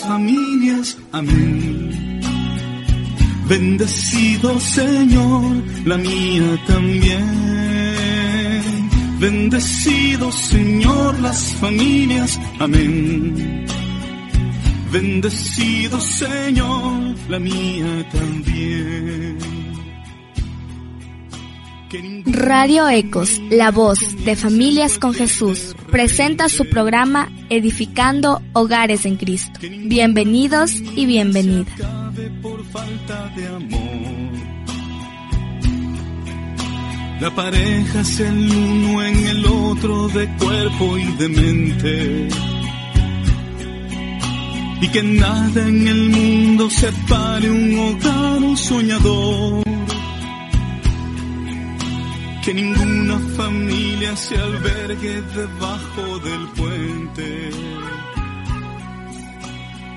familias. Amén. Bendecido Señor, la mía también. Bendecido Señor, las familias. Amén. Bendecido Señor, la mía también. Radio Ecos, la voz de familias con Jesús, presenta su programa Edificando Hogares en Cristo. Bienvenidos y bienvenidas. La pareja es el uno en el otro de cuerpo y de mente. Y que nada en el mundo separe un hogar, un soñador que ninguna familia se albergue debajo del puente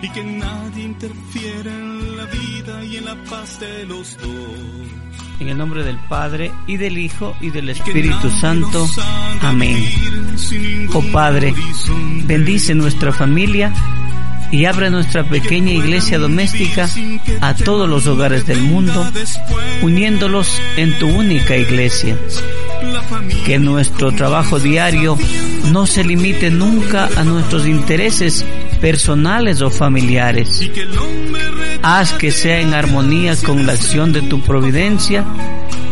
y que nadie interfiera en la vida y en la paz de los dos. En el nombre del Padre y del Hijo y del Espíritu Santo. Amén. Oh Padre, bendice nuestra familia y abre nuestra pequeña iglesia doméstica a todos los hogares del mundo, uniéndolos en tu única iglesia. Que nuestro trabajo diario no se limite nunca a nuestros intereses personales o familiares. Haz que sea en armonía con la acción de tu providencia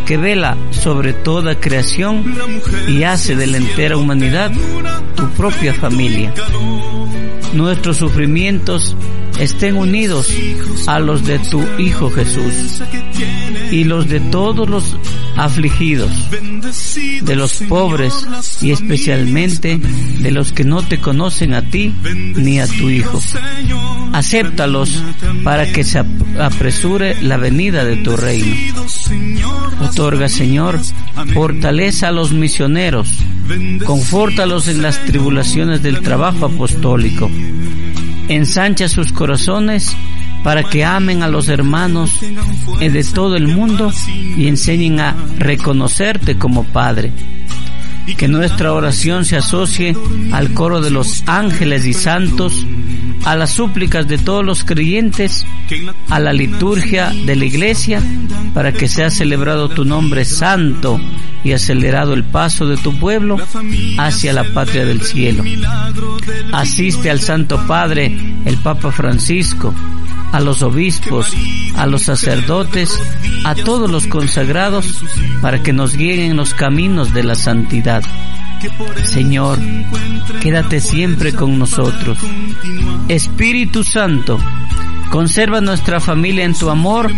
que vela sobre toda creación y hace de la entera humanidad tu propia familia. Nuestros sufrimientos estén unidos a los de tu Hijo Jesús y los de todos los afligidos, de los pobres y especialmente de los que no te conocen a ti ni a tu Hijo. Acéptalos para que se apresure la venida de tu reino. Otorga, Señor, fortaleza a los misioneros, confórtalos en las tribulaciones del trabajo apostólico ensancha sus corazones para que amen a los hermanos de todo el mundo y enseñen a reconocerte como Padre. Que nuestra oración se asocie al coro de los ángeles y santos, a las súplicas de todos los creyentes, a la liturgia de la iglesia, para que sea celebrado tu nombre santo y acelerado el paso de tu pueblo hacia la patria del cielo. Asiste al Santo Padre, el Papa Francisco, a los obispos, a los sacerdotes, a todos los consagrados, para que nos guíen en los caminos de la santidad. Señor, quédate siempre con nosotros. Espíritu Santo, conserva nuestra familia en tu amor,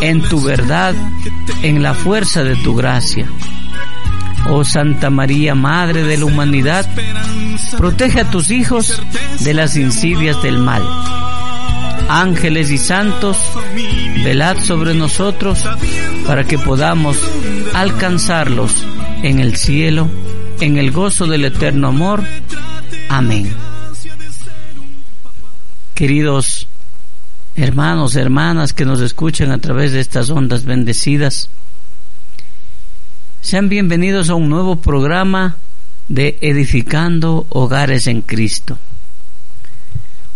en tu verdad, en la fuerza de tu gracia. Oh Santa María, Madre de la humanidad, protege a tus hijos de las insidias del mal. Ángeles y santos, velad sobre nosotros para que podamos alcanzarlos en el cielo, en el gozo del eterno amor. Amén. Queridos hermanos, hermanas que nos escuchan a través de estas ondas bendecidas, sean bienvenidos a un nuevo programa de Edificando Hogares en Cristo.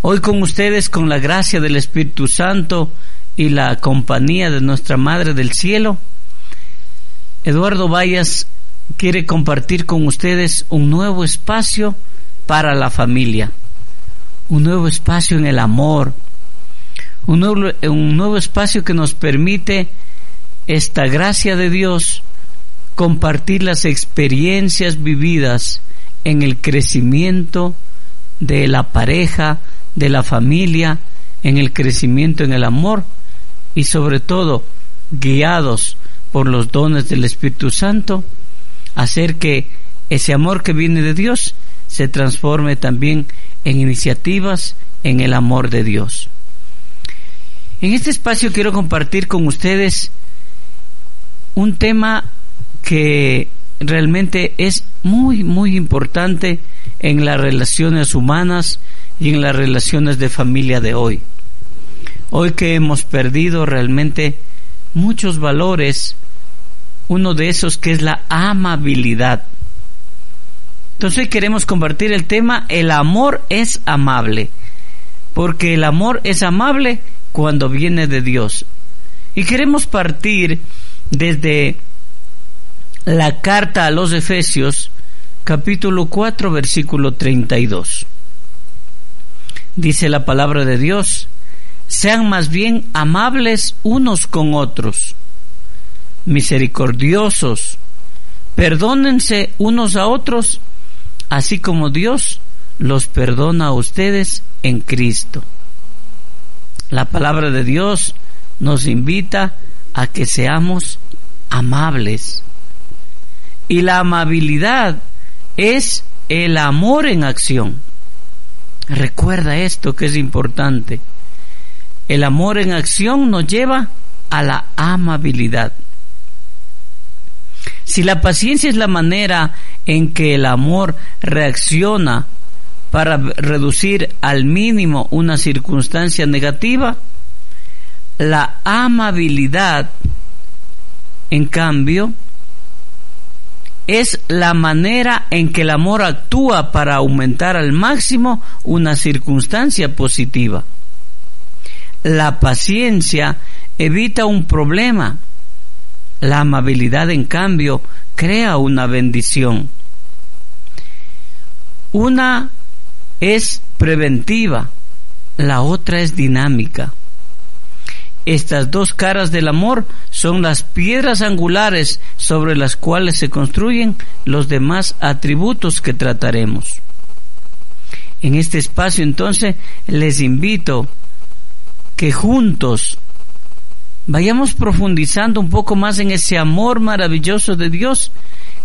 Hoy con ustedes, con la gracia del Espíritu Santo y la compañía de nuestra Madre del Cielo, Eduardo Vallas quiere compartir con ustedes un nuevo espacio para la familia, un nuevo espacio en el amor, un nuevo, un nuevo espacio que nos permite esta gracia de Dios compartir las experiencias vividas en el crecimiento de la pareja, de la familia, en el crecimiento en el amor y sobre todo guiados por los dones del Espíritu Santo, hacer que ese amor que viene de Dios se transforme también en iniciativas en el amor de Dios. En este espacio quiero compartir con ustedes un tema que realmente es muy, muy importante en las relaciones humanas y en las relaciones de familia de hoy. Hoy que hemos perdido realmente muchos valores, uno de esos que es la amabilidad. Entonces queremos compartir el tema El amor es amable. porque el amor es amable cuando viene de Dios. Y queremos partir desde la carta a los Efesios, capítulo 4, versículo 32. Dice la palabra de Dios, sean más bien amables unos con otros, misericordiosos, perdónense unos a otros, así como Dios los perdona a ustedes en Cristo. La palabra de Dios nos invita a que seamos amables. Y la amabilidad es el amor en acción. Recuerda esto que es importante. El amor en acción nos lleva a la amabilidad. Si la paciencia es la manera en que el amor reacciona para reducir al mínimo una circunstancia negativa, la amabilidad, en cambio, es la manera en que el amor actúa para aumentar al máximo una circunstancia positiva. La paciencia evita un problema. La amabilidad, en cambio, crea una bendición. Una es preventiva, la otra es dinámica. Estas dos caras del amor son las piedras angulares sobre las cuales se construyen los demás atributos que trataremos. En este espacio entonces les invito que juntos vayamos profundizando un poco más en ese amor maravilloso de Dios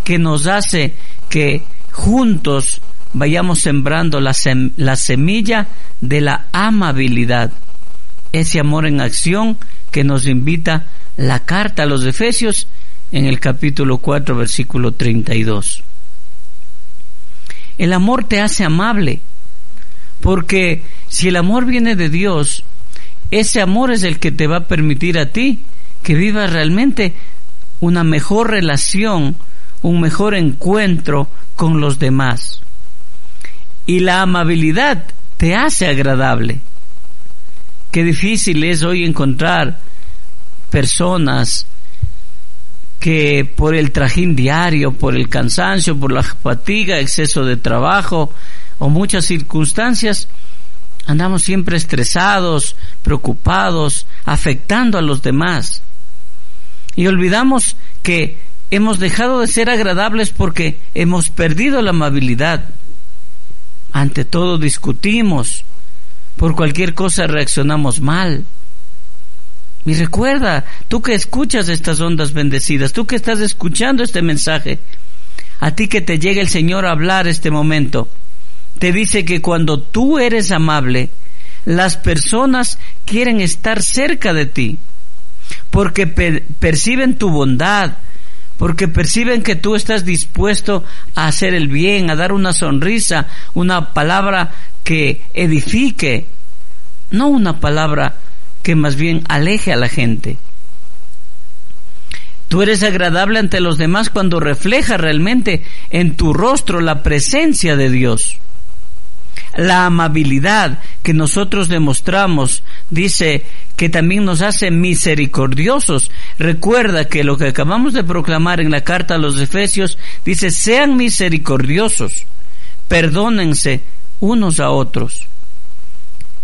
que nos hace que juntos vayamos sembrando la, la semilla de la amabilidad ese amor en acción que nos invita la carta a los Efesios en el capítulo 4, versículo 32. El amor te hace amable, porque si el amor viene de Dios, ese amor es el que te va a permitir a ti que vivas realmente una mejor relación, un mejor encuentro con los demás. Y la amabilidad te hace agradable. Qué difícil es hoy encontrar personas que por el trajín diario, por el cansancio, por la fatiga, exceso de trabajo o muchas circunstancias, andamos siempre estresados, preocupados, afectando a los demás. Y olvidamos que hemos dejado de ser agradables porque hemos perdido la amabilidad. Ante todo discutimos, por cualquier cosa reaccionamos mal. Y recuerda, tú que escuchas estas ondas bendecidas, tú que estás escuchando este mensaje, a ti que te llega el Señor a hablar este momento, te dice que cuando tú eres amable, las personas quieren estar cerca de ti, porque perciben tu bondad, porque perciben que tú estás dispuesto a hacer el bien, a dar una sonrisa, una palabra que edifique, no una palabra que más bien aleje a la gente. Tú eres agradable ante los demás cuando refleja realmente en tu rostro la presencia de Dios. La amabilidad que nosotros demostramos dice que también nos hace misericordiosos. Recuerda que lo que acabamos de proclamar en la carta a los Efesios dice, sean misericordiosos, perdónense unos a otros.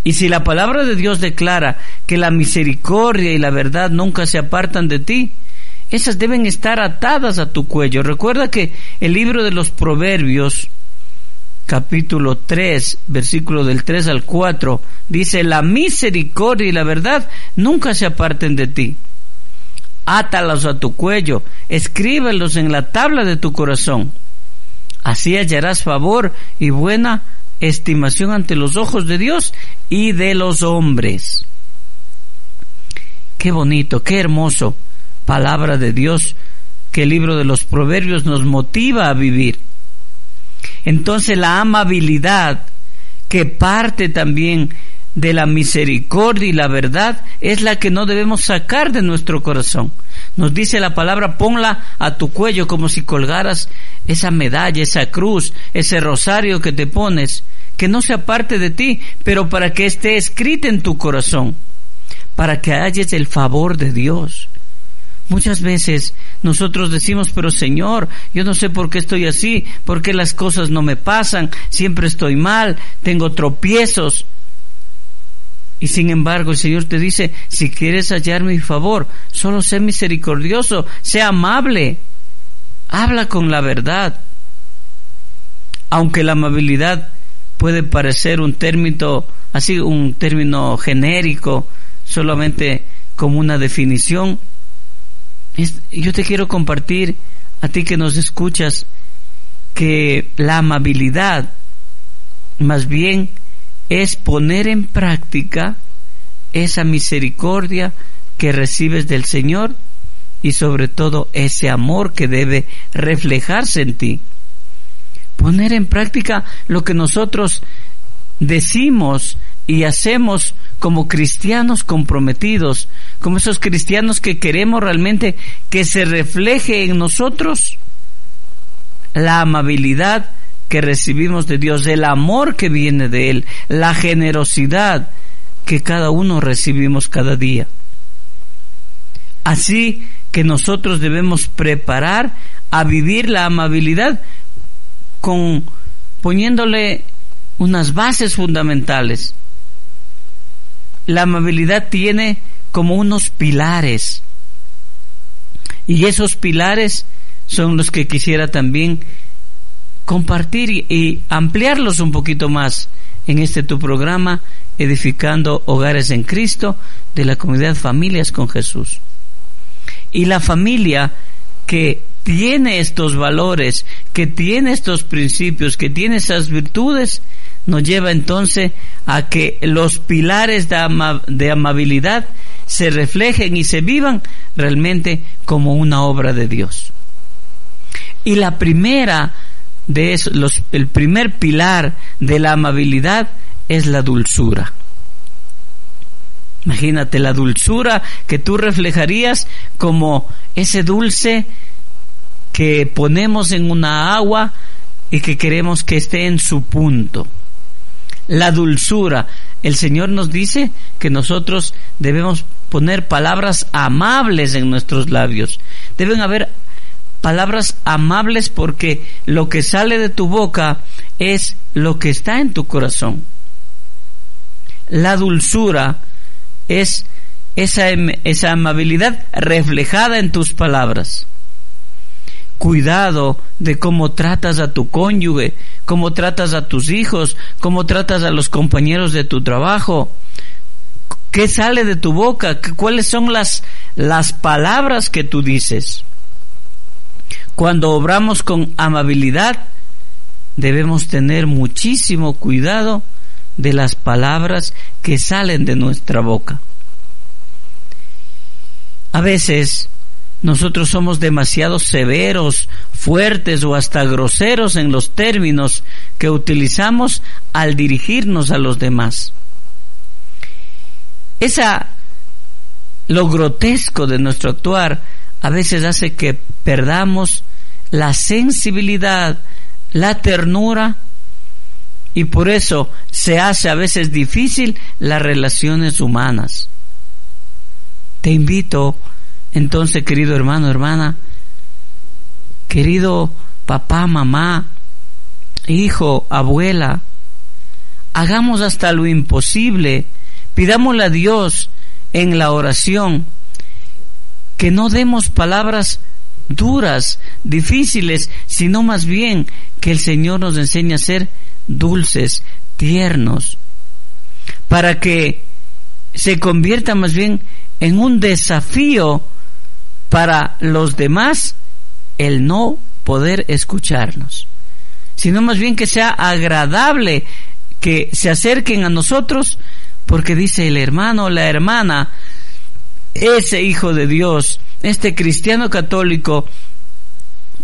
Y si la palabra de Dios declara que la misericordia y la verdad nunca se apartan de ti, esas deben estar atadas a tu cuello. Recuerda que el libro de los Proverbios, capítulo 3, versículo del 3 al 4, dice, la misericordia y la verdad nunca se aparten de ti. Átalos a tu cuello, escríbelos en la tabla de tu corazón. Así hallarás favor y buena estimación ante los ojos de Dios y de los hombres. Qué bonito, qué hermoso palabra de Dios que el libro de los proverbios nos motiva a vivir. Entonces la amabilidad que parte también de la misericordia y la verdad es la que no debemos sacar de nuestro corazón. Nos dice la palabra, ponla a tu cuello como si colgaras esa medalla, esa cruz, ese rosario que te pones, que no sea parte de ti, pero para que esté escrita en tu corazón, para que halles el favor de Dios. Muchas veces nosotros decimos, pero Señor, yo no sé por qué estoy así, por qué las cosas no me pasan, siempre estoy mal, tengo tropiezos. Y sin embargo el Señor te dice, si quieres hallar mi favor, solo sé misericordioso, sé amable, habla con la verdad. Aunque la amabilidad puede parecer un término, así un término genérico, solamente como una definición, yo te quiero compartir a ti que nos escuchas que la amabilidad más bien es poner en práctica esa misericordia que recibes del Señor y sobre todo ese amor que debe reflejarse en ti. Poner en práctica lo que nosotros decimos y hacemos como cristianos comprometidos, como esos cristianos que queremos realmente que se refleje en nosotros la amabilidad que recibimos de Dios, el amor que viene de Él, la generosidad que cada uno recibimos cada día. Así que nosotros debemos preparar a vivir la amabilidad con poniéndole unas bases fundamentales. La amabilidad tiene como unos pilares. Y esos pilares son los que quisiera también compartir y, ampliarlos un poquito más en este tu programa, Edificando Hogares en Cristo, de la comunidad Familias con Jesús. Y la familia que tiene estos valores, que tiene estos principios, que tiene esas virtudes, nos lleva entonces a que los pilares de, amabilidad se reflejen y se vivan realmente como una obra de Dios. Y la primera de eso, los, el primer pilar de la amabilidad es la dulzura. Imagínate la dulzura que tú reflejarías como ese dulce que ponemos en una agua y que queremos que esté en su punto. La dulzura. El Señor nos dice que nosotros debemos poner palabras amables en nuestros labios. Deben haber palabras amables porque lo que sale de tu boca es lo que está en tu corazón. La dulzura es esa, amabilidad reflejada en tus palabras. Cuidado de cómo tratas a tu cónyuge, cómo tratas a tus hijos, cómo tratas a los compañeros de tu trabajo. ¿Qué sale de tu boca? ¿Cuáles son las, las palabras que tú dices? Cuando obramos con amabilidad, debemos tener muchísimo cuidado de las palabras que salen de nuestra boca. A veces nosotros somos demasiado severos, fuertes o hasta groseros en los términos que utilizamos al dirigirnos a los demás. Esa lo grotesco de nuestro actuar a veces hace que perdamos la sensibilidad, la ternura y por eso se hace a veces difícil las relaciones humanas. Te invito entonces, querido hermano, hermana, querido papá, mamá, hijo, abuela, hagamos hasta lo imposible, pidámosle a Dios en la oración que no demos palabras duras, difíciles, sino más bien que el Señor nos enseñe a ser dulces, tiernos, para que se convierta más bien en un desafío para los demás el no poder escucharnos, sino más bien que sea agradable que se acerquen a nosotros, porque dice el hermano la hermana, ese hijo de Dios, este cristiano católico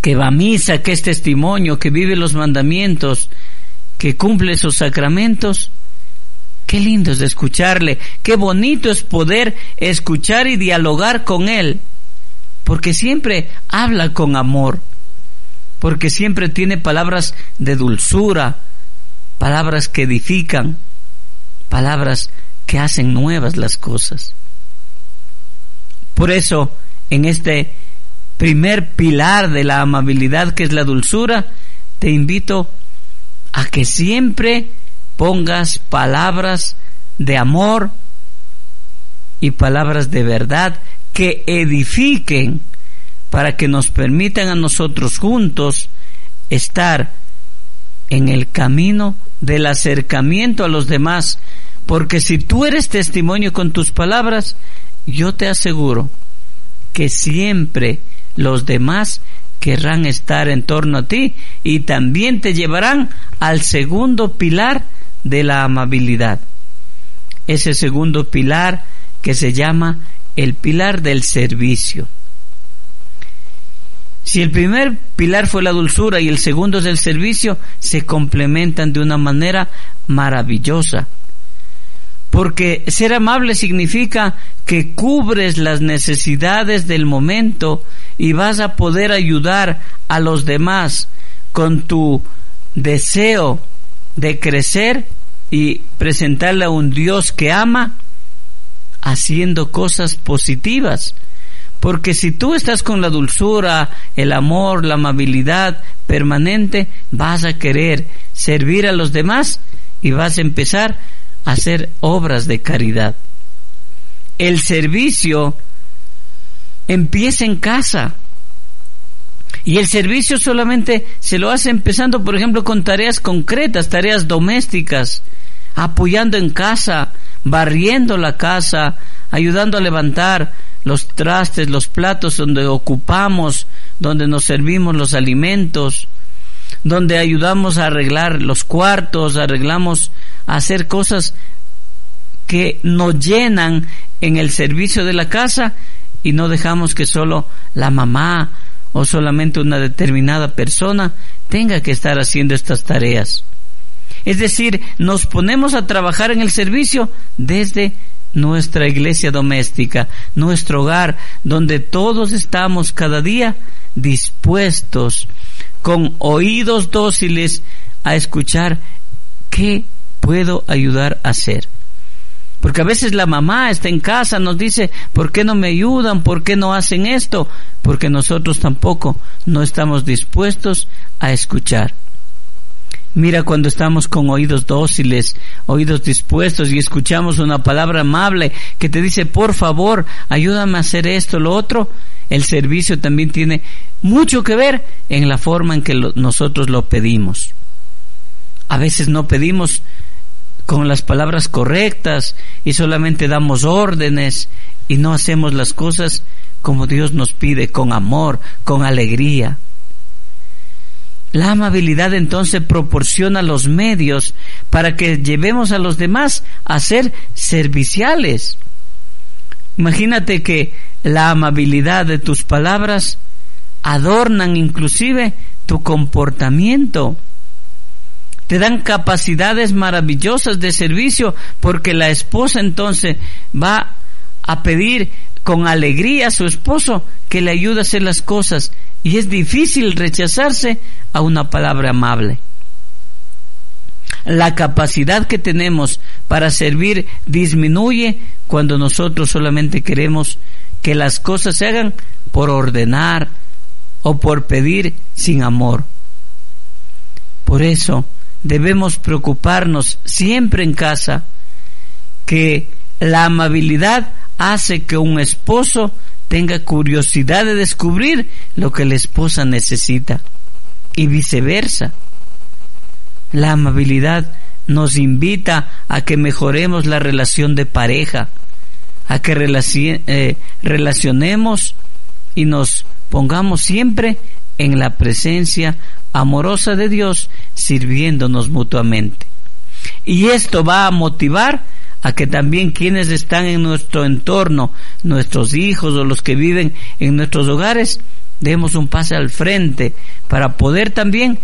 que va a misa, que es testimonio, que vive los mandamientos, que cumple sus sacramentos, qué lindo es escucharle, qué bonito es poder escuchar y dialogar con él, porque siempre habla con amor, porque siempre tiene palabras de dulzura, palabras que edifican, palabras que hacen nuevas las cosas. Por eso, en este primer pilar de la amabilidad que es la dulzura, te invito a que siempre pongas palabras de amor y palabras de verdad que edifiquen para que nos permitan a nosotros juntos estar en el camino del acercamiento a los demás, porque si tú eres testimonio con tus palabras, yo te aseguro que siempre los demás querrán estar en torno a ti y también te llevarán al segundo pilar de la amabilidad. Ese segundo pilar que se llama el pilar del servicio. Si el primer pilar fue la dulzura y el segundo es el servicio, se complementan de una manera maravillosa. Porque ser amable significa que cubres las necesidades del momento y vas a poder ayudar a los demás con tu deseo de crecer y presentarle a un Dios que ama haciendo cosas positivas. Porque si tú estás con la dulzura, el amor, la amabilidad permanente, vas a querer servir a los demás y vas a empezar a hacer obras de caridad. El servicio empieza en casa. Y el servicio solamente se lo hace empezando, por ejemplo, con tareas concretas, tareas domésticas, apoyando en casa, barriendo la casa, ayudando a levantar los trastes, los platos donde ocupamos, donde nos servimos los alimentos, donde ayudamos a arreglar los cuartos, arreglamos a hacer cosas que nos llenan en el servicio de la casa y no dejamos que solo la mamá o solamente una determinada persona tenga que estar haciendo estas tareas. Es decir, nos ponemos a trabajar en el servicio desde nuestra iglesia doméstica, nuestro hogar, donde todos estamos cada día dispuestos, con oídos dóciles, a escuchar qué puedo ayudar a hacer. Porque a veces la mamá está en casa, nos dice, ¿por qué no me ayudan? ¿Por qué no hacen esto? Porque nosotros tampoco no estamos dispuestos a escuchar. Mira cuando estamos con oídos dóciles, oídos dispuestos y escuchamos una palabra amable que te dice, por favor, ayúdame a hacer esto, lo otro. El servicio también tiene mucho que ver en la forma en que nosotros lo pedimos. A veces no pedimos con las palabras correctas y solamente damos órdenes y no hacemos las cosas como Dios nos pide, con amor, con alegría. La amabilidad entonces proporciona los medios para que llevemos a los demás a ser serviciales. Imagínate que la amabilidad de tus palabras adornan inclusive tu comportamiento. Te dan capacidades maravillosas de servicio porque la esposa entonces va a pedir con alegría a su esposo que le ayude a hacer las cosas y es difícil rechazarse a una palabra amable. La capacidad que tenemos para servir disminuye cuando nosotros solamente queremos que las cosas se hagan por ordenar o por pedir sin amor. Por eso debemos preocuparnos siempre en casa que la amabilidad hace que un esposo tenga curiosidad de descubrir lo que la esposa necesita y viceversa. La amabilidad nos invita a que mejoremos la relación de pareja, a que eh, relacionemos y nos pongamos siempre en la presencia amorosa de Dios, sirviéndonos mutuamente. Y esto va a motivar a que también quienes están en nuestro entorno, nuestros hijos o los que viven en nuestros hogares, demos un pase al frente para poder también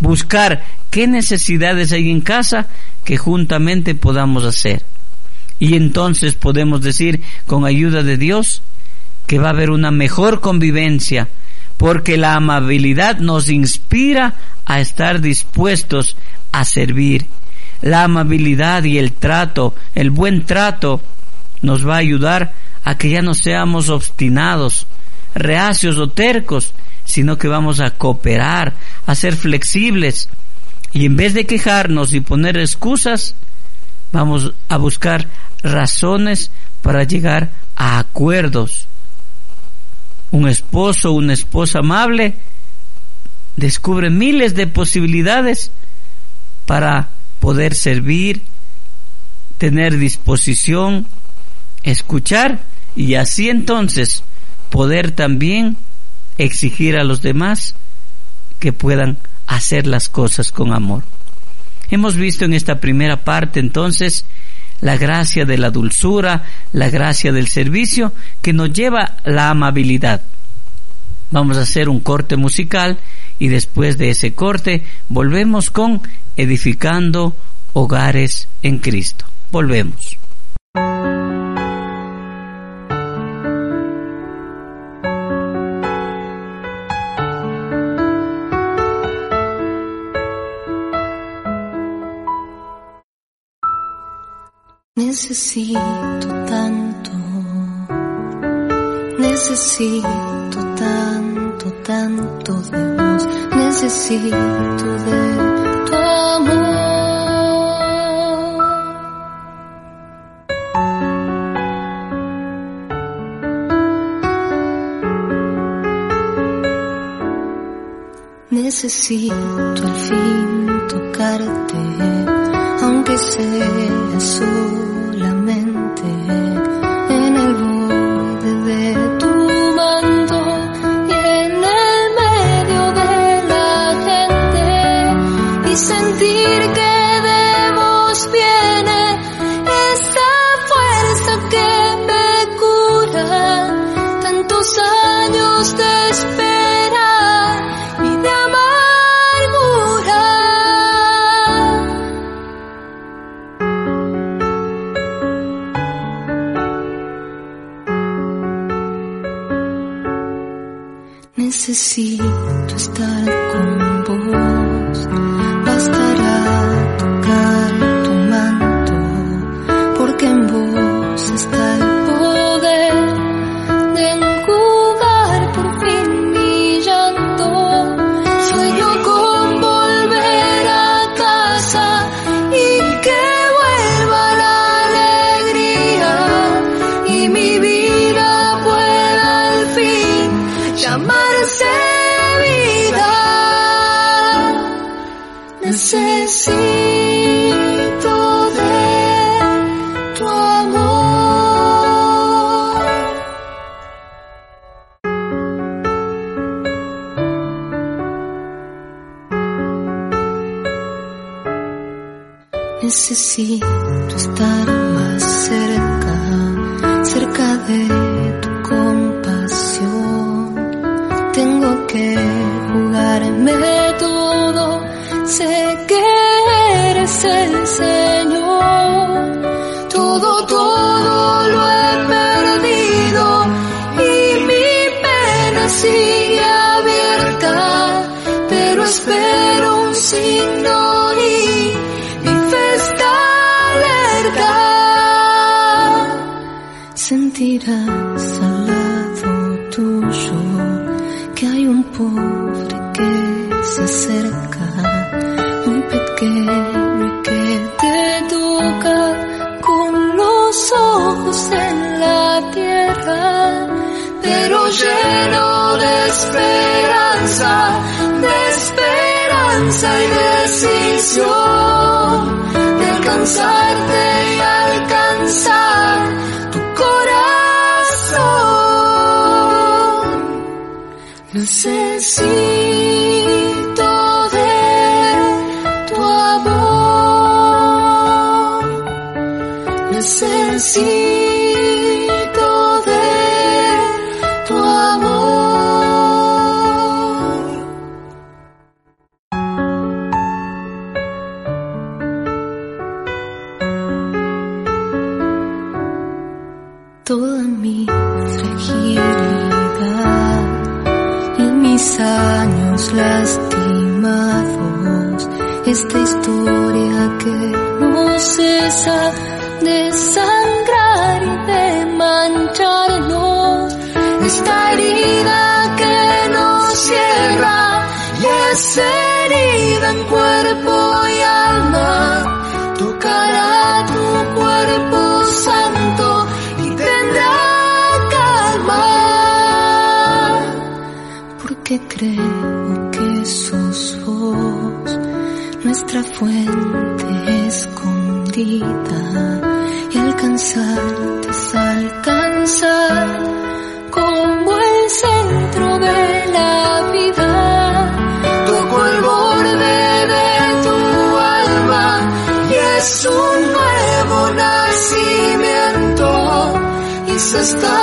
buscar qué necesidades hay en casa que juntamente podamos hacer. Y entonces podemos decir, con ayuda de Dios, que va a haber una mejor convivencia, porque la amabilidad nos inspira a estar dispuestos a servir. La amabilidad y el trato, el buen trato, nos va a ayudar a que ya no seamos obstinados, reacios o tercos, sino que vamos a cooperar, a ser flexibles. Y en vez de quejarnos y poner excusas, vamos a buscar razones para llegar a acuerdos. Un esposo, una esposa amable, descubre miles de posibilidades para poder servir, tener disposición, escuchar y así entonces poder también exigir a los demás que puedan hacer las cosas con amor. Hemos visto en esta primera parte entonces la gracia de la dulzura, la gracia del servicio que nos lleva la amabilidad. Vamos a hacer un corte musical y después de ese corte volvemos con edificando hogares en Cristo. Volvemos. Necesito tanto, necesito tanto, tanto de vos, necesito de tu amor. Necesito al fin tocarte, aunque sea solo Necesito de tu amor. Necesito estar más cerca, cerca de alcanzarte y alcanzar tu corazón. Necesito lastimados. Esta historia que no cesa de sangrar y de mancharnos, esta herida que nos cierra y es herida en cuerpo y alma, tocará tu cuerpo santo y tendrá calma, porque creo que sos vos, nuestra fuente escondida y alcanzarte es alcanzar como el centro de la vida. Toco el borde de tu alma y es un nuevo nacimiento y se está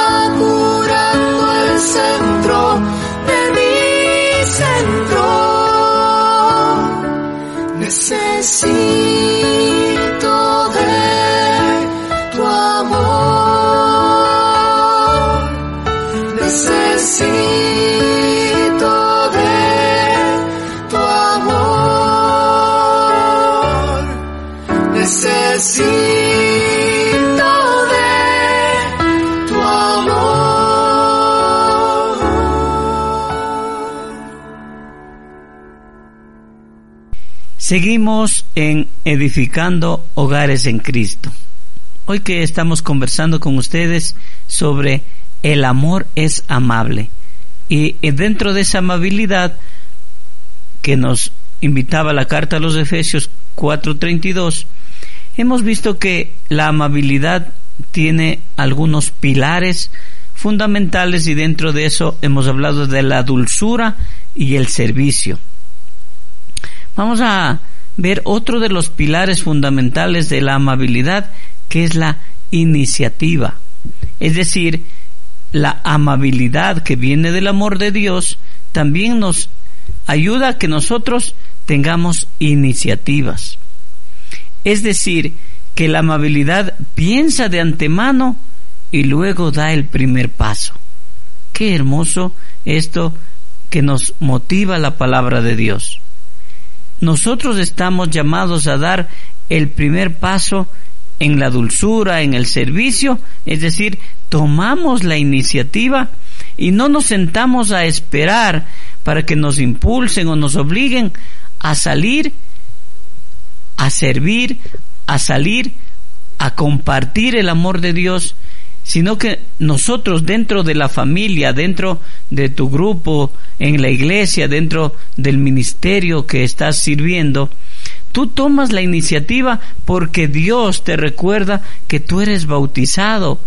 Seguimos en edificando hogares en Cristo. Hoy que estamos conversando con ustedes sobre el amor es amable. Y dentro de esa amabilidad que nos invitaba la carta a los Efesios 4:32, hemos visto que la amabilidad tiene algunos pilares fundamentales y dentro de eso hemos hablado de la dulzura y el servicio. Vamos a ver otro de los pilares fundamentales de la amabilidad, que es la iniciativa. Es decir, la amabilidad que viene del amor de Dios también nos ayuda a que nosotros tengamos iniciativas. Es decir, que la amabilidad piensa de antemano y luego da el primer paso. Qué hermoso esto que nos motiva la palabra de Dios. Nosotros estamos llamados a dar el primer paso en la dulzura, en el servicio, es decir, tomamos la iniciativa y no nos sentamos a esperar para que nos impulsen o nos obliguen a salir, a servir, a salir, a compartir el amor de Dios, sino que nosotros dentro de la familia, dentro de tu grupo, en la iglesia, dentro del ministerio que estás sirviendo, tú tomas la iniciativa porque Dios te recuerda que tú eres bautizado.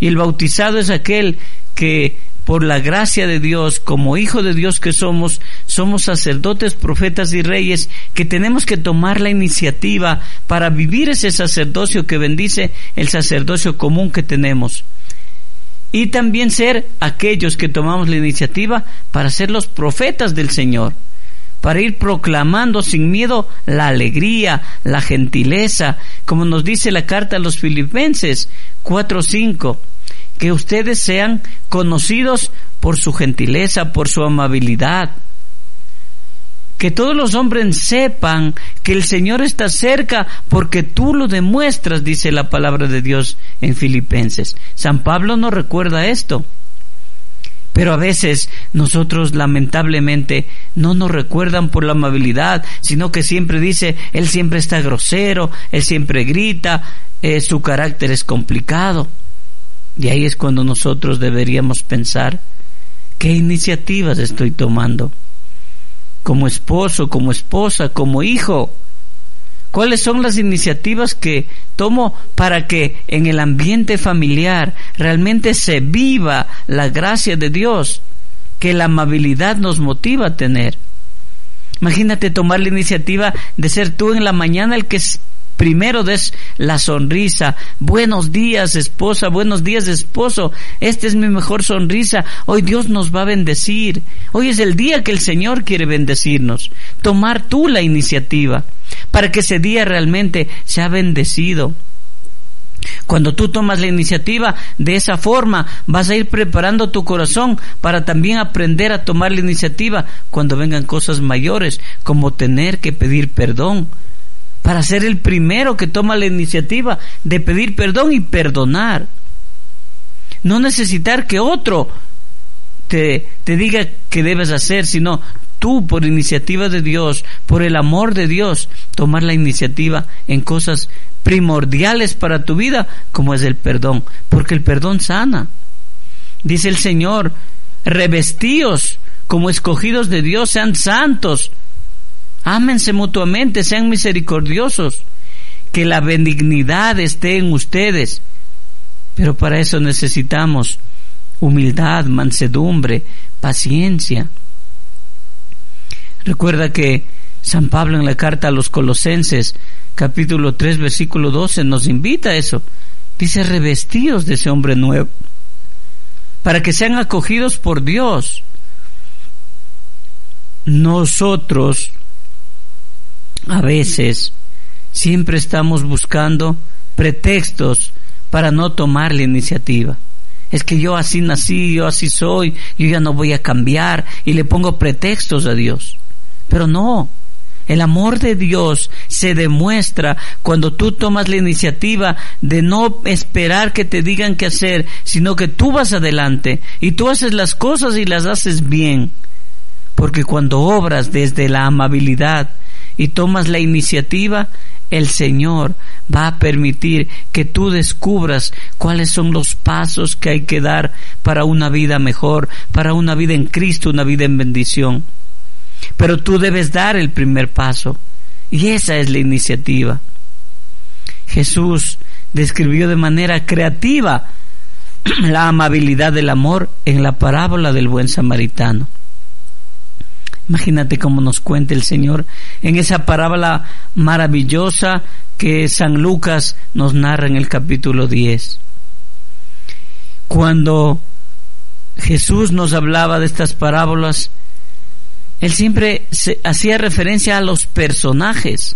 Y el bautizado es aquel que por la gracia de Dios, como hijo de Dios que somos, somos sacerdotes, profetas y reyes, que tenemos que tomar la iniciativa para vivir ese sacerdocio que bendice el sacerdocio común que tenemos. Y también ser aquellos que tomamos la iniciativa para ser los profetas del Señor, para ir proclamando sin miedo la alegría, la gentileza, como nos dice la carta a los filipenses 4.5 que ustedes sean conocidos por su gentileza, por su amabilidad. Que todos los hombres sepan que el Señor está cerca porque tú lo demuestras, dice la palabra de Dios en Filipenses. San Pablo nos recuerda esto. Pero a veces nosotros lamentablemente no nos recuerdan por la amabilidad, sino que siempre dice, él siempre está grosero, él siempre grita, eh, su carácter es complicado. Y ahí es cuando nosotros deberíamos pensar, ¿qué iniciativas estoy tomando? Como esposo, como esposa, como hijo. ¿Cuáles son las iniciativas que tomo para que en el ambiente familiar realmente se viva la gracia de Dios que la amabilidad nos motiva a tener? Imagínate tomar la iniciativa de ser tú en la mañana el que primero des la sonrisa. Buenos días, esposa, buenos días, esposo. Esta es mi mejor sonrisa. Hoy Dios nos va a bendecir. Hoy es el día que el Señor quiere bendecirnos. Tomar tú la iniciativa para que ese día realmente sea bendecido. Cuando tú tomas la iniciativa de esa forma, vas a ir preparando tu corazón para también aprender a tomar la iniciativa cuando vengan cosas mayores, como tener que pedir perdón, para ser el primero que toma la iniciativa de pedir perdón y perdonar. No necesitar que otro te, te diga que debes hacer, sino tú por iniciativa de Dios, por el amor de Dios, tomar la iniciativa en cosas primordiales para tu vida, como es el perdón, porque el perdón sana. Dice el Señor, revestíos como escogidos de Dios, sean santos, ámense mutuamente, sean misericordiosos, que la benignidad esté en ustedes. Pero para eso necesitamos humildad, mansedumbre, paciencia. Recuerda que San Pablo en la carta a los colosenses capítulo 3, versículo 12, nos invita a eso. Dice, revestidos de ese hombre nuevo, para que sean acogidos por Dios. Nosotros, a veces, siempre estamos buscando pretextos para no tomar la iniciativa. Es que yo así nací, yo así soy, yo ya no voy a cambiar y le pongo pretextos a Dios. Pero no, el amor de Dios se demuestra cuando tú tomas la iniciativa de no esperar que te digan qué hacer, sino que tú vas adelante y tú haces las cosas y las haces bien. Porque cuando obras desde la amabilidad y tomas la iniciativa, el Señor va a permitir que tú descubras cuáles son los pasos que hay que dar para una vida mejor, para una vida en Cristo, una vida en bendición. Pero tú debes dar el primer paso. Y esa es la iniciativa. Jesús describió de manera creativa la amabilidad del amor en la parábola del buen samaritano. Imagínate cómo nos cuenta el Señor en esa parábola maravillosa que San Lucas nos narra en el capítulo 10. Cuando Jesús nos hablaba de estas parábolas, él siempre hacía referencia a los personajes.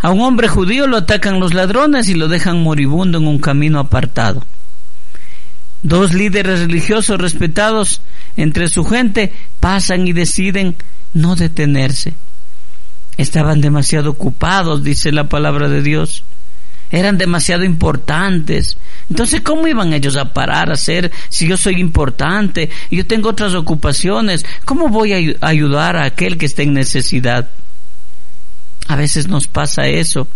A un hombre judío lo atacan los ladrones y lo dejan moribundo en un camino apartado. Dos líderes religiosos respetados entre su gente pasan y deciden no detenerse. Estaban demasiado ocupados, dice la palabra de Dios. Eran demasiado importantes, entonces, ¿cómo iban ellos a parar a hacer si yo soy importante yo tengo otras ocupaciones? ¿Cómo voy a ayudar a aquel que está en necesidad? A veces nos pasa eso,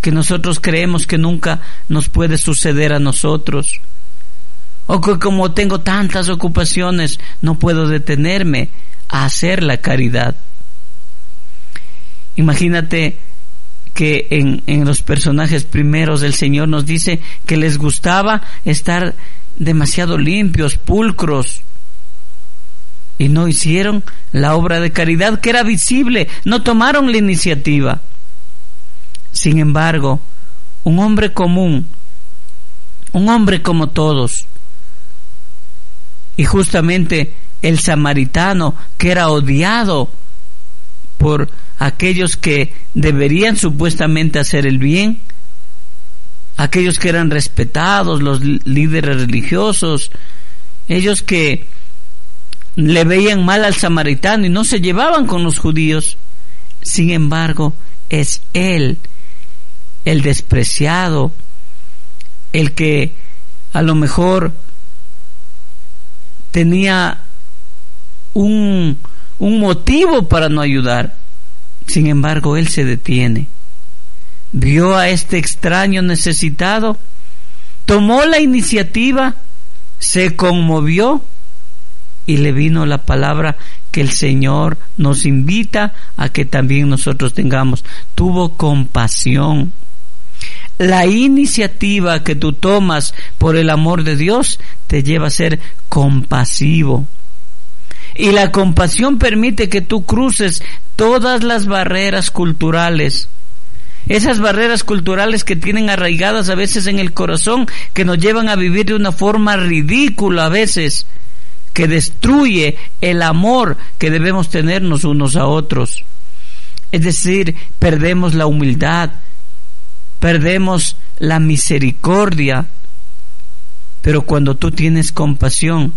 que nosotros creemos que nunca nos puede suceder a nosotros. O que como tengo tantas ocupaciones, no puedo detenerme a hacer la caridad. Imagínate que en, en los personajes primeros del Señor nos dice que les gustaba estar demasiado limpios, pulcros, y no hicieron la obra de caridad que era visible, no tomaron la iniciativa. Sin embargo, un hombre común, un hombre como todos, y justamente el samaritano que era odiado por aquellos que deberían supuestamente hacer el bien, aquellos que eran respetados, los líderes religiosos, ellos que le veían mal al samaritano y no se llevaban con los judíos. Sin embargo, es él el despreciado, el que a lo mejor tenía un, un motivo para no ayudar. Sin embargo, él se detiene. Vio a este extraño necesitado, tomó la iniciativa, se conmovió y le vino la palabra que el Señor nos invita a que también nosotros tengamos. Tuvo compasión. La iniciativa que tú tomas por el amor de Dios te lleva a ser compasivo. Y la compasión permite que tú cruces todas las barreras culturales. Esas barreras culturales que tienen arraigadas a veces en el corazón, que nos llevan a vivir de una forma ridícula a veces, que destruye el amor que debemos tenernos unos a otros. Es decir, perdemos la humildad, perdemos la misericordia. Pero cuando tú tienes compasión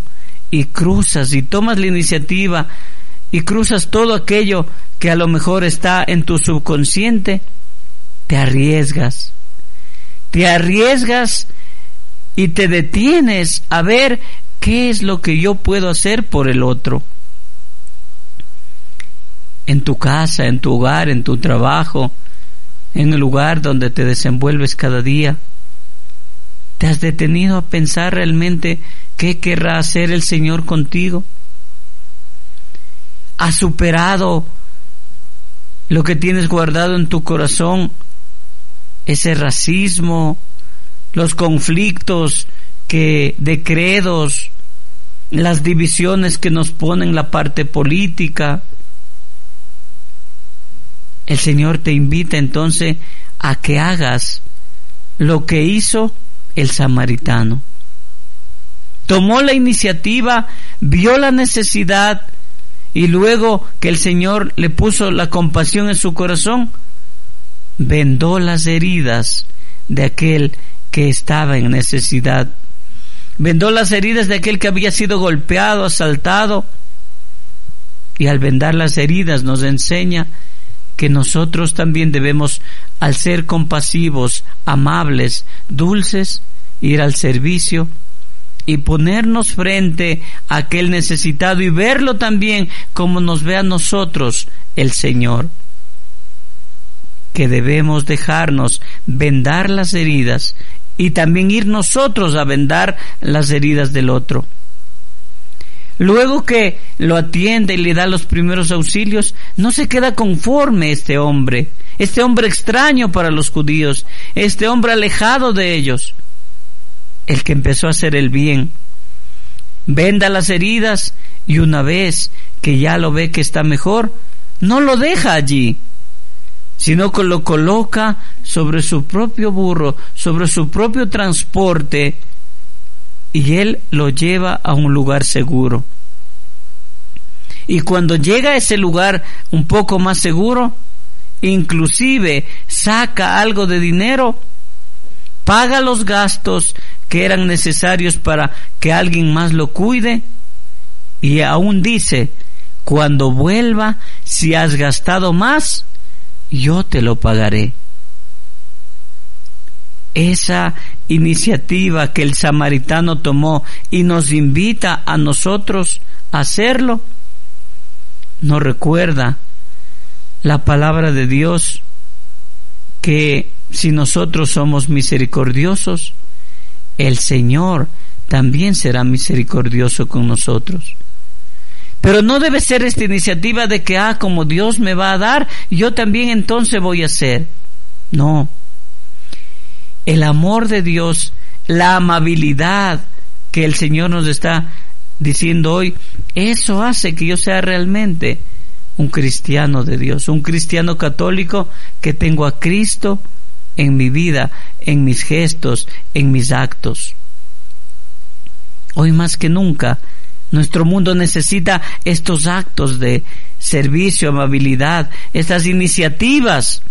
y cruzas y tomas la iniciativa y cruzas todo aquello que a lo mejor está en tu subconsciente, te arriesgas. Te arriesgas y te detienes a ver qué es lo que yo puedo hacer por el otro. En tu casa, en tu hogar, en tu trabajo, en el lugar donde te desenvuelves cada día. ¿Te has detenido a pensar realmente qué querrá hacer el Señor contigo? ¿Has superado lo que tienes guardado en tu corazón? Ese racismo, los conflictos que de credos, las divisiones que nos ponen la parte política, el Señor te invita entonces a que hagas lo que hizo el samaritano. Tomó la iniciativa, vio la necesidad y luego que el Señor le puso la compasión en su corazón, vendó las heridas de aquel que estaba en necesidad. Vendó las heridas de aquel que había sido golpeado, asaltado. Y al vendar las heridas nos enseña que nosotros también debemos, al ser compasivos, amables, dulces, ir al servicio y ponernos frente a aquel necesitado y verlo también como nos ve a nosotros el Señor. Que debemos dejarnos vendar las heridas y también ir nosotros a vendar las heridas del otro. Luego que lo atiende y le da los primeros auxilios, no se queda conforme este hombre, este hombre extraño para los judíos, este hombre alejado de ellos, el que empezó a hacer el bien. Venda las heridas y una vez que ya lo ve que está mejor, no lo deja allí, sino que lo coloca sobre su propio burro, sobre su propio transporte, y él lo lleva a un lugar seguro. Y cuando llega a ese lugar un poco más seguro, inclusive saca algo de dinero, paga los gastos que eran necesarios para que alguien más lo cuide y aún dice, cuando vuelva, si has gastado más, yo te lo pagaré esa iniciativa que el samaritano tomó y nos invita a nosotros a hacerlo, nos recuerda la palabra de Dios que si nosotros somos misericordiosos, el Señor también será misericordioso con nosotros. Pero no debe ser esta iniciativa de que, ah, como Dios me va a dar, yo también entonces voy a hacer. No, el amor de Dios, la amabilidad que el Señor nos está diciendo hoy, eso hace que yo sea realmente un cristiano de Dios, un cristiano católico que tengo a Cristo en mi vida, en mis gestos, en mis actos. Hoy más que nunca, nuestro mundo necesita estos actos de servicio, amabilidad, estas iniciativas.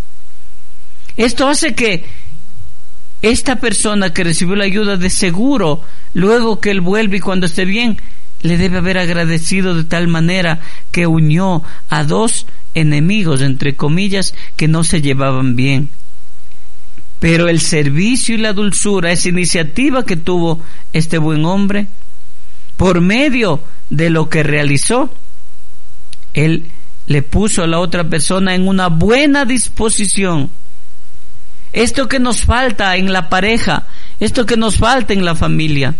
Esto hace que esta persona que recibió la ayuda de seguro, luego que él vuelve y cuando esté bien, le debe haber agradecido de tal manera que unió a dos enemigos, entre comillas, que no se llevaban bien. Pero el servicio y la dulzura, esa iniciativa que tuvo este buen hombre, por medio de lo que realizó, él le puso a la otra persona en una buena disposición esto que nos falta en la pareja, esto que nos falta en la familia.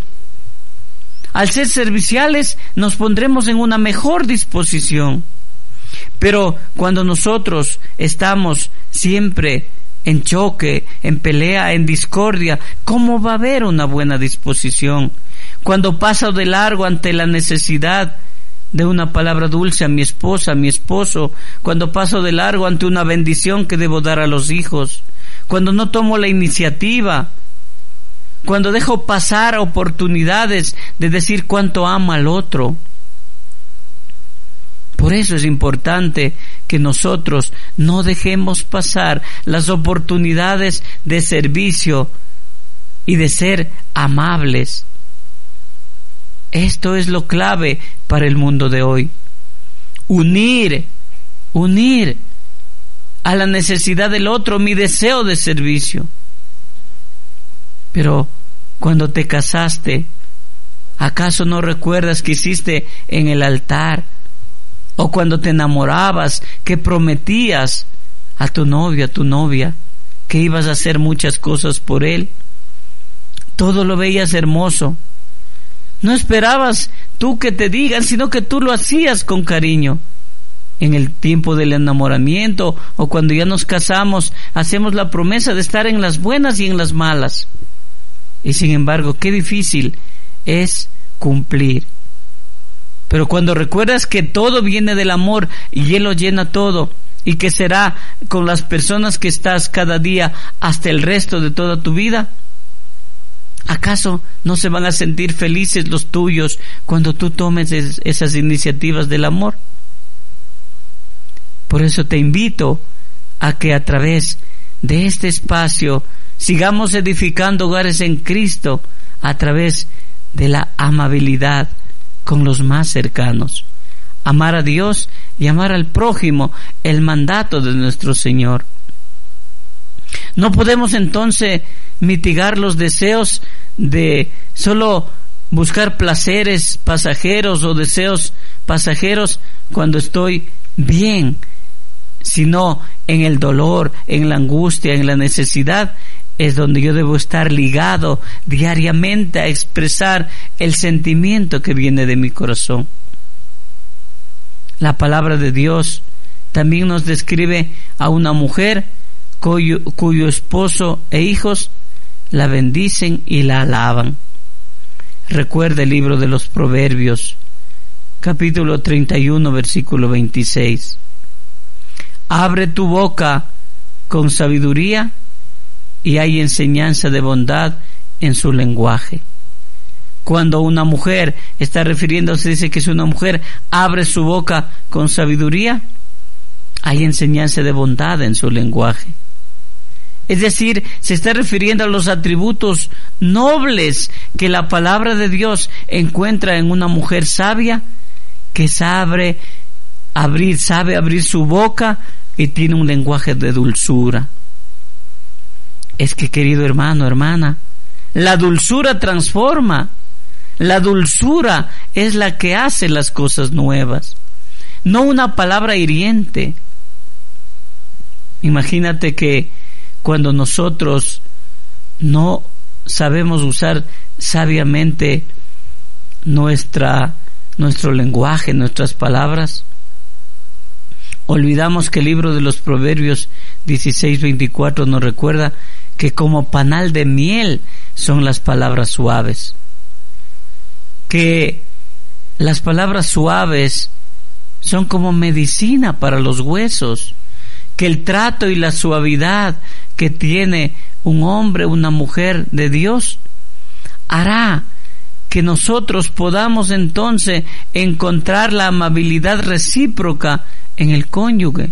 Al ser serviciales nos pondremos en una mejor disposición. Pero cuando nosotros estamos siempre en choque, en pelea, en discordia, ¿cómo va a haber una buena disposición? Cuando paso de largo ante la necesidad de una palabra dulce a mi esposa, a mi esposo, cuando paso de largo ante una bendición que debo dar a los hijos, cuando no tomo la iniciativa, cuando dejo pasar oportunidades de decir cuánto amo al otro. Por eso es importante que nosotros no dejemos pasar las oportunidades de servicio y de ser amables. Esto es lo clave para el mundo de hoy. Unir, unir a la necesidad del otro mi deseo de servicio. Pero cuando te casaste, ¿acaso no recuerdas que hiciste en el altar? O cuando te enamorabas, que prometías a tu novio, a tu novia, que ibas a hacer muchas cosas por él. Todo lo veías hermoso. No esperabas tú que te digan, sino que tú lo hacías con cariño. En el tiempo del enamoramiento o cuando ya nos casamos, hacemos la promesa de estar en las buenas y en las malas. Y sin embargo, qué difícil es cumplir. Pero cuando recuerdas que todo viene del amor y Él lo llena todo, y que será con las personas que estás cada día hasta el resto de toda tu vida, ¿Acaso no se van a sentir felices los tuyos cuando tú tomes esas iniciativas del amor? Por eso te invito a que a través de este espacio sigamos edificando hogares en Cristo a través de la amabilidad con los más cercanos. Amar a Dios y amar al prójimo, el mandato de nuestro Señor. No podemos entonces mitigar los deseos de solo buscar placeres pasajeros o deseos pasajeros cuando estoy bien, sino en el dolor, en la angustia, en la necesidad, es donde yo debo estar ligado diariamente a expresar el sentimiento que viene de mi corazón. La palabra de Dios también nos describe a una mujer cuyo, esposo e hijos la bendicen y la alaban. Recuerda el libro de los Proverbios, capítulo 31, versículo 26. Abre tu boca con sabiduría y hay enseñanza de bondad en su lenguaje. Cuando una mujer está refiriéndose, dice que es una mujer, abre su boca con sabiduría, hay enseñanza de bondad en su lenguaje. Es decir, se está refiriendo a los atributos nobles que la palabra de Dios encuentra en una mujer sabia que sabe abrir, sabe abrir su boca y tiene un lenguaje de dulzura. Es que, querido hermano, hermana, la dulzura transforma. La dulzura es la que hace las cosas nuevas, no una palabra hiriente. Imagínate que cuando nosotros no sabemos usar sabiamente nuestra nuestro lenguaje, nuestras palabras. Olvidamos que el libro de los Proverbios 16-24 nos recuerda que como panal de miel son las palabras suaves. Que las palabras suaves son como medicina para los huesos. Que el trato y la suavidad que tiene un hombre, una mujer de Dios, hará que nosotros podamos entonces encontrar la amabilidad recíproca en el cónyuge.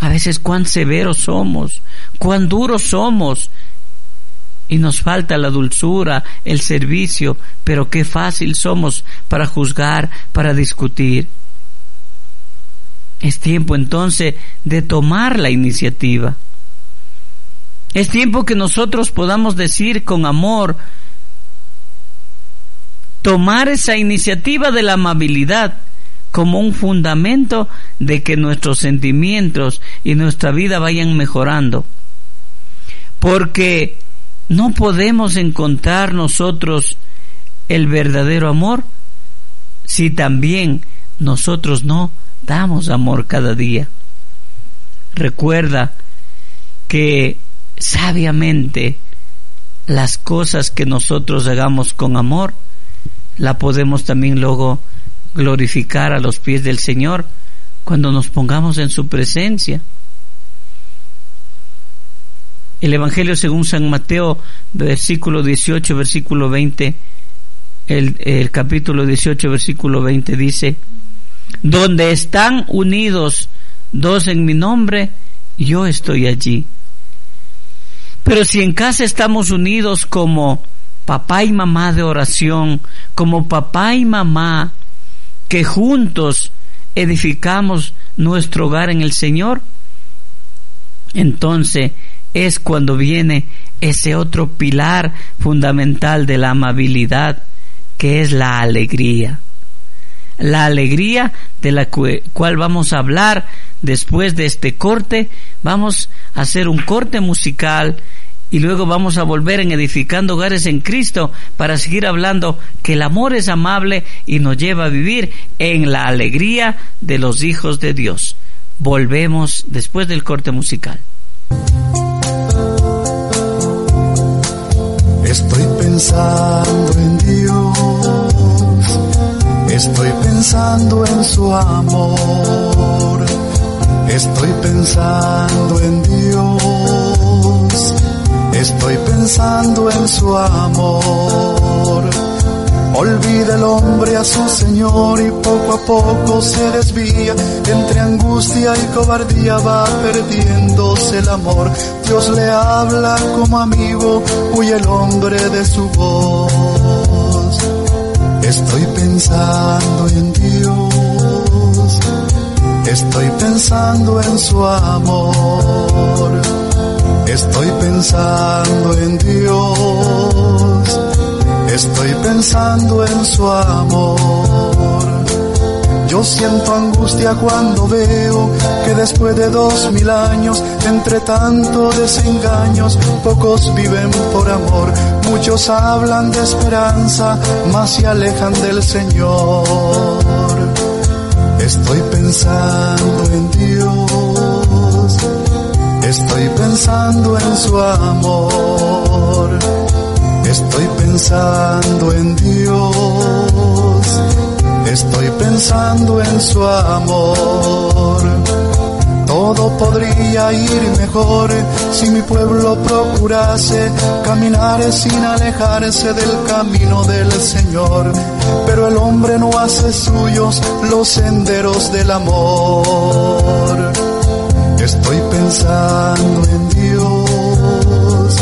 A veces cuán severos somos, cuán duros somos, y nos falta la dulzura, el servicio, pero qué fácil somos para juzgar, para discutir. Es tiempo entonces de tomar la iniciativa. Es tiempo que nosotros podamos decir con amor, tomar esa iniciativa de la amabilidad como un fundamento de que nuestros sentimientos y nuestra vida vayan mejorando. Porque no podemos encontrar nosotros el verdadero amor si también nosotros no damos amor cada día. Recuerda que sabiamente las cosas que nosotros hagamos con amor, la podemos también luego glorificar a los pies del Señor cuando nos pongamos en su presencia. El Evangelio según San Mateo, versículo 18, versículo 20, el, el capítulo 18, versículo 20 dice, Donde están unidos dos en mi nombre, yo estoy allí. Pero si en casa estamos unidos como papá y mamá de oración, como papá y mamá que juntos edificamos nuestro hogar en el Señor, entonces es cuando viene ese otro pilar fundamental de la amabilidad, que es la alegría. La alegría de la cual vamos a hablar después de este corte. Vamos a hacer un corte musical y luego vamos a volver en edificando hogares en Cristo para seguir hablando que el amor es amable y nos lleva a vivir en la alegría de los hijos de Dios. Volvemos después del corte musical. Estoy pensando en Dios, estoy pensando en su amor, estoy pensando en Dios Estoy pensando en su amor. Olvida el hombre a su Señor y poco a poco se desvía. Entre angustia y cobardía va perdiéndose el amor. Dios le habla como amigo, huye el hombre de su voz. Estoy pensando en Dios. Estoy pensando en su amor Estoy pensando en Dios, estoy pensando en su amor. Yo siento angustia cuando veo que después de dos mil años, entre tanto desengaños, pocos viven por amor. Muchos hablan de esperanza, mas se alejan del Señor. Estoy pensando en Dios Estoy pensando en su amor. Estoy pensando en Dios. Estoy pensando en su amor. Todo podría ir mejor si mi pueblo procurase caminar sin alejarse del camino del Señor. Pero el hombre no hace suyos los senderos del amor. Estoy pensando en Dios,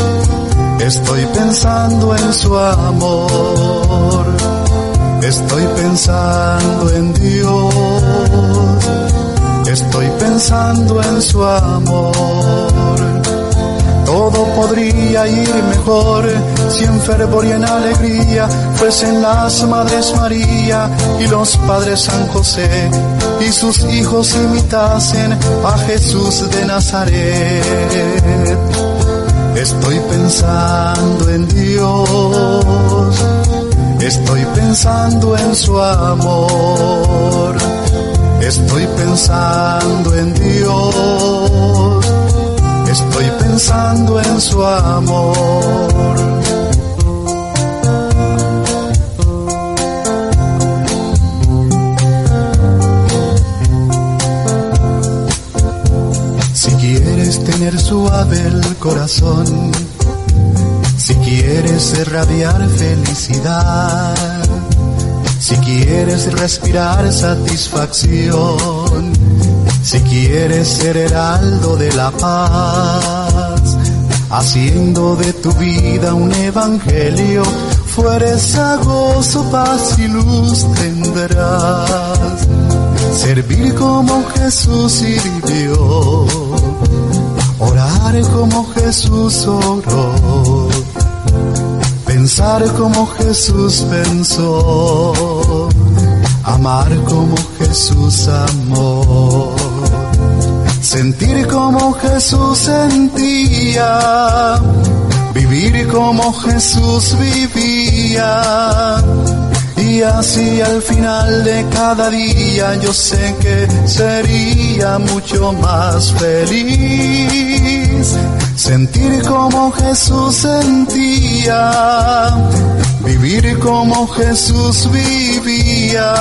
estoy pensando en su amor, estoy pensando en Dios, estoy pensando en su amor. Todo podría ir mejor si en fervor y en alegría fuesen las Madres María y los Padres San José y sus hijos imitasen a Jesús de Nazaret. Estoy pensando en Dios, estoy pensando en su amor, estoy pensando en Dios Estoy pensando en su amor. Si quieres tener suave el corazón, si quieres irradiar felicidad, si quieres respirar satisfacción, si quieres ser heraldo de la paz, haciendo de tu vida un evangelio, fuerza, gozo, paz y luz tendrás. Servir como Jesús sirvió, orar como Jesús oró, pensar como Jesús pensó, amar como Jesús amó sentir como Jesús sentía, vivir como Jesús vivía. Y así al final de cada día yo sé que sería mucho más feliz. Sentir como Jesús sentía, vivir como Jesús vivía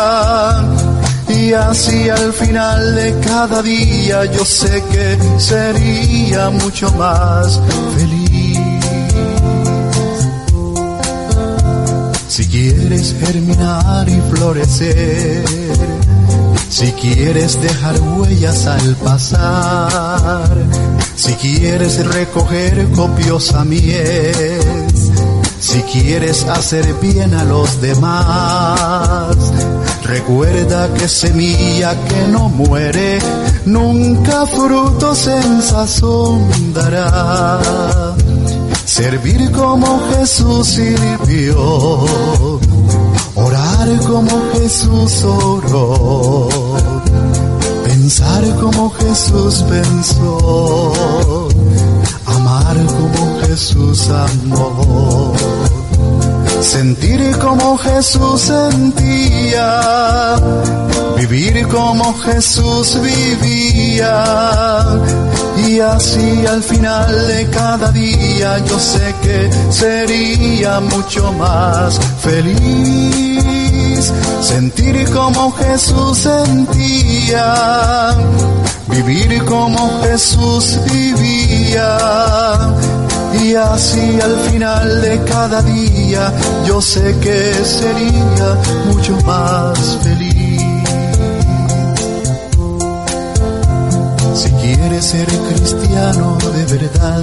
y así al final de cada día yo sé que sería mucho más feliz. Si quieres germinar y florecer, Si quieres dejar huellas al pasar, si quieres recoger copiosa miel, si quieres hacer bien a los demás, recuerda que semilla que no muere, nunca frutos en sazón dará. Servir como Jesús sirvió, orar como Jesús oró, pensar como Jesús pensó amar como Jesús amó, sentir como Jesús sentía, vivir como Jesús vivía. Y así al final de cada día yo sé que sería mucho más feliz. Sentir como Jesús sentía, vivir como Jesús vivía. Y así al final de cada día yo sé que sería mucho más feliz. Si quieres ser cristiano de verdad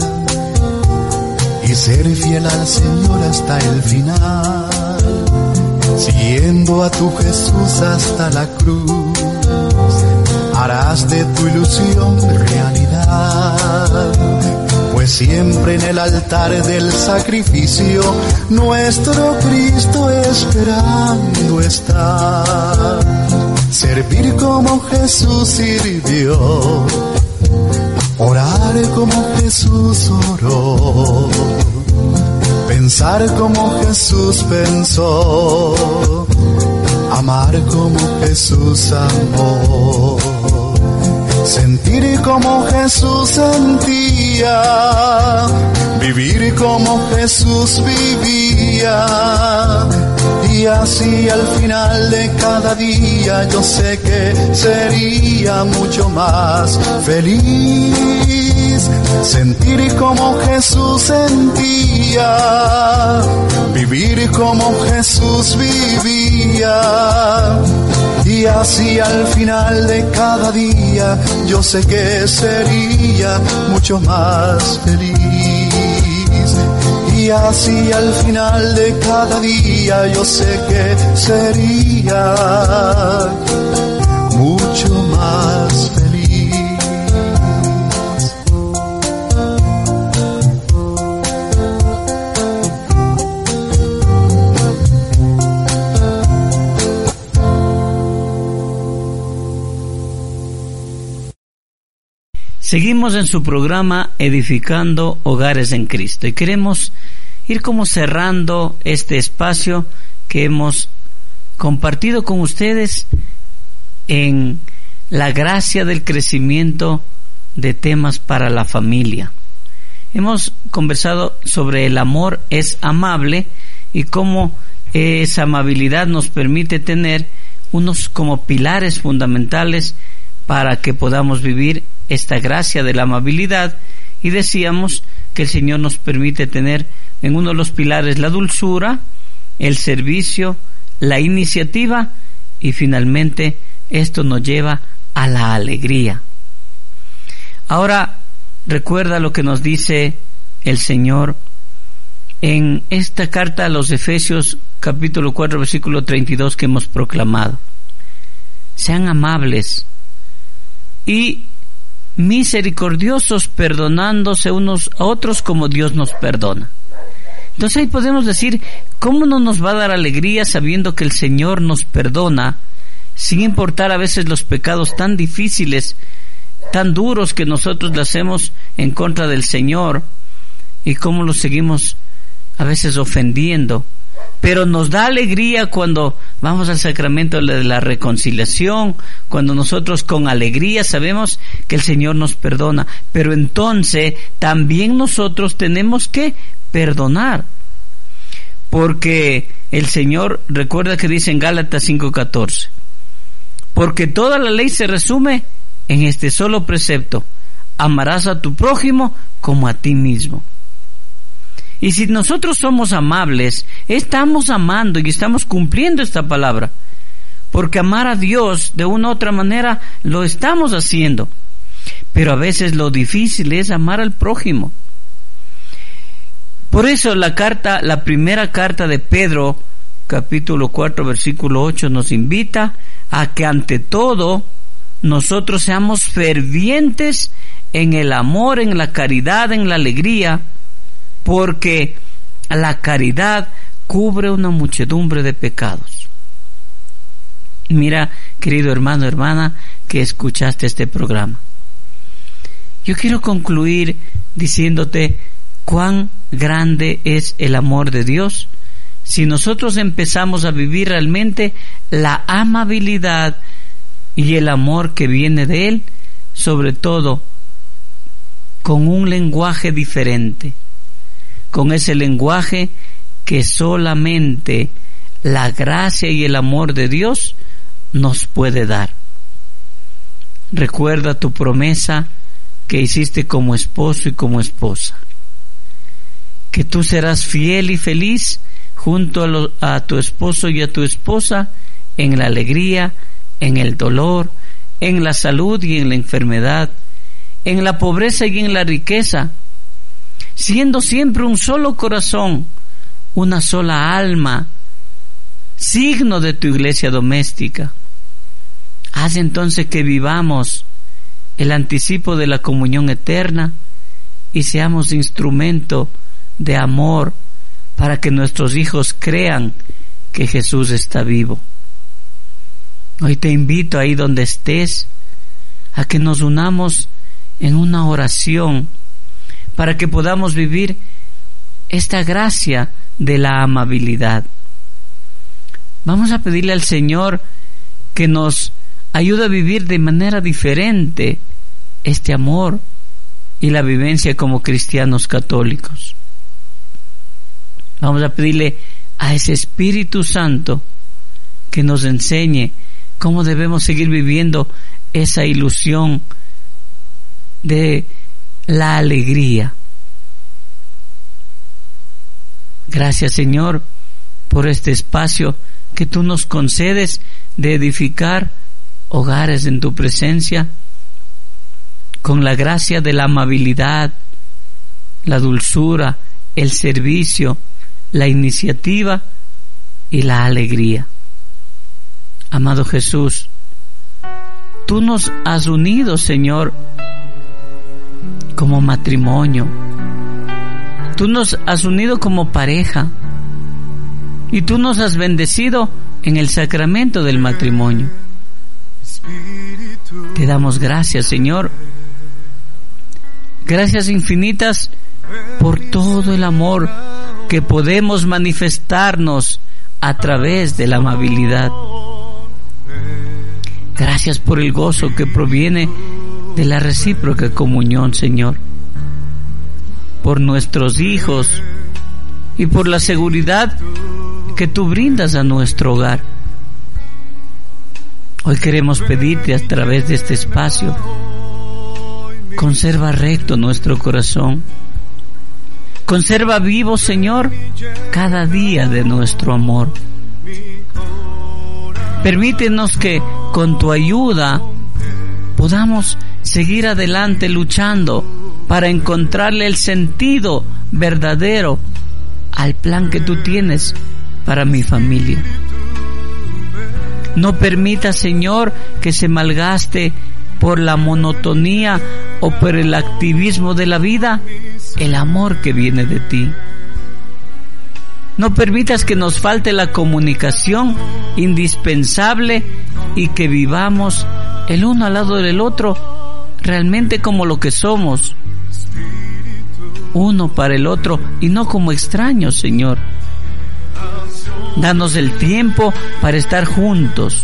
y ser fiel al Señor hasta el final, siguiendo a tu Jesús hasta la cruz harás de tu ilusión realidad. Pues siempre en el altar del sacrificio. Nuestro Cristo esperando está. Servir como Jesús sirvió, orar como Jesús oró, pensar como Jesús pensó. Amar como Jesús amó, sentir como Jesús sentía, vivir como Jesús vivía. Y así al final de cada día yo sé que sería mucho más feliz. Sentir como Jesús sentía, vivir como Jesús vivía. Y así al final de cada día yo sé que sería mucho más feliz. Y así al final de cada día yo sé que sería mucho más feliz. Seguimos en su programa Edificando Hogares en Cristo y queremos ir como cerrando este espacio que hemos compartido con ustedes en la gracia del crecimiento de temas para la familia. Hemos conversado sobre el amor es amable y cómo esa amabilidad nos permite tener unos como pilares fundamentales para que podamos vivir esta gracia de la amabilidad y decíamos que el Señor nos permite tener en uno de los pilares la dulzura, el servicio, la iniciativa y finalmente esto nos lleva a la alegría. Ahora recuerda lo que nos dice el Señor en esta carta a los Efesios capítulo 4 versículo 32 que hemos proclamado. Sean amables y misericordiosos perdonándose unos a otros como Dios nos perdona. Entonces ahí podemos decir, ¿cómo no nos va a dar alegría sabiendo que el Señor nos perdona, sin importar a veces los pecados tan difíciles, tan duros que nosotros le hacemos en contra del Señor, y cómo los seguimos a veces ofendiendo? Pero nos da alegría cuando vamos al sacramento de la reconciliación, cuando nosotros con alegría sabemos que el Señor nos perdona, pero entonces también nosotros tenemos que perdonar, porque el Señor recuerda que dice en Gálatas 5:14, porque toda la ley se resume en este solo precepto, amarás a tu prójimo como a ti mismo. Y si nosotros somos amables, estamos amando y estamos cumpliendo esta palabra. porque amar a Dios de una u otra manera lo estamos haciendo. Pero a veces lo difícil es amar al prójimo. Por eso la carta, la primera carta de Pedro, capítulo 4, versículo 8, nos invita a que ante todo nosotros seamos fervientes en el amor, en la caridad, en la alegría, porque la caridad cubre una muchedumbre de pecados. Mira, querido hermano, hermana, que escuchaste este programa. Yo quiero concluir diciéndote cuán grande es el amor de Dios si nosotros empezamos a vivir realmente la amabilidad y el amor que viene de Él, sobre todo con un lenguaje diferente, con ese lenguaje que solamente la gracia y el amor de Dios nos puede dar. Recuerda tu promesa que hiciste como esposo y como esposa. Que tú serás fiel y feliz junto a, a, tu esposo y a tu esposa en la alegría, en el dolor, en la salud y en la enfermedad, en la pobreza y en la riqueza, siendo siempre un solo corazón, una sola alma, signo de tu iglesia doméstica. Haz entonces que vivamos el anticipo de la comunión eterna y seamos instrumento de amor para que nuestros hijos crean que Jesús está vivo. Hoy te invito ahí donde estés a que nos unamos en una oración para que podamos vivir esta gracia de la amabilidad. Vamos a pedirle al Señor que nos ayude a vivir de manera diferente este amor y la vivencia como cristianos católicos. Vamos a pedirle a ese Espíritu Santo que nos enseñe cómo debemos seguir viviendo esa ilusión de la alegría. Gracias Señor por este espacio que tú nos concedes de edificar hogares en tu presencia con la gracia de la amabilidad, la dulzura, el servicio, la iniciativa y la alegría. Amado Jesús, tú nos has unido, Señor, como matrimonio. Tú nos has unido como pareja. Y tú nos has bendecido en el sacramento del matrimonio. Te damos gracias, Señor. Gracias infinitas por todo el amor que podemos manifestarnos a través de la amabilidad. Gracias por el gozo que proviene de la recíproca comunión, Señor, por nuestros hijos y por la seguridad que tú brindas a nuestro hogar. Hoy queremos pedirte a través de este espacio, conserva recto nuestro corazón, conserva vivo, Señor, cada día de nuestro amor. Permítenos que con tu ayuda podamos seguir adelante luchando para encontrarle el sentido verdadero al plan que tú tienes para mi familia. No permita, Señor, que se malgaste por la monotonía o por el activismo de la vida el amor que viene de ti. No permitas que nos falte la comunicación indispensable y que vivamos el uno al lado del otro realmente como lo que somos, uno para el otro y no como extraños, Señor. Danos el tiempo para estar juntos.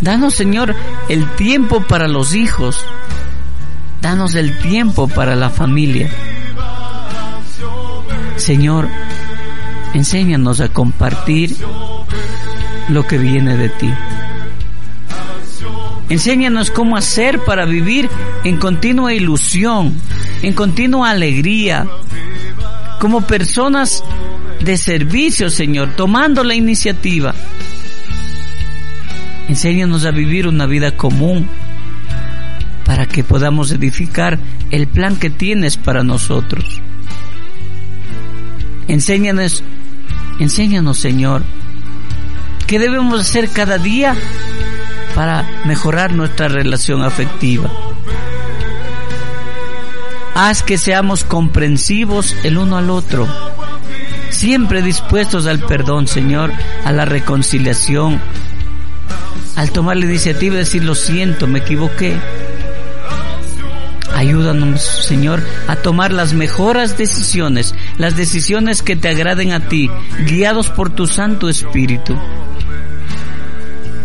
Danos, Señor, el tiempo para los hijos. Danos el tiempo para la familia. Señor, enséñanos a compartir lo que viene de ti. Enséñanos cómo hacer para vivir en continua ilusión, en continua alegría, como personas de servicio, Señor, tomando la iniciativa. Enséñanos a vivir una vida común para que podamos edificar el plan que tienes para nosotros. Enséñanos, enséñanos Señor, qué debemos hacer cada día para mejorar nuestra relación afectiva. Haz que seamos comprensivos el uno al otro, siempre dispuestos al perdón, Señor, a la reconciliación, al tomar la iniciativa de decir lo siento, me equivoqué. Ayúdanos, Señor, a tomar las mejores decisiones, las decisiones que te agraden a ti, guiados por tu Santo Espíritu.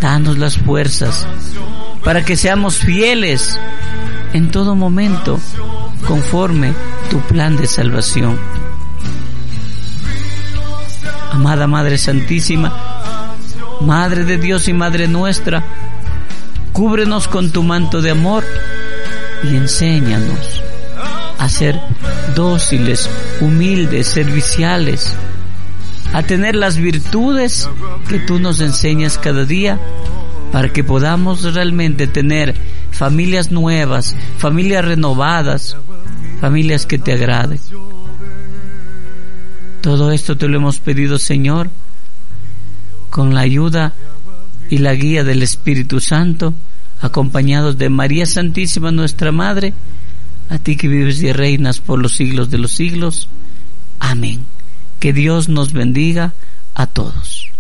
Danos las fuerzas para que seamos fieles en todo momento conforme tu plan de salvación. Amada Madre Santísima, Madre de Dios y Madre nuestra, cúbrenos con tu manto de amor y enséñanos a ser dóciles, humildes, serviciales, a tener las virtudes que tú nos enseñas cada día para que podamos realmente tener familias nuevas, familias renovadas, familias que te agraden. Todo esto te lo hemos pedido, Señor, con la ayuda y la guía del Espíritu Santo, acompañados de María Santísima, nuestra Madre, a ti que vives y reinas por los siglos de los siglos. Amén. Que Dios nos bendiga a todos.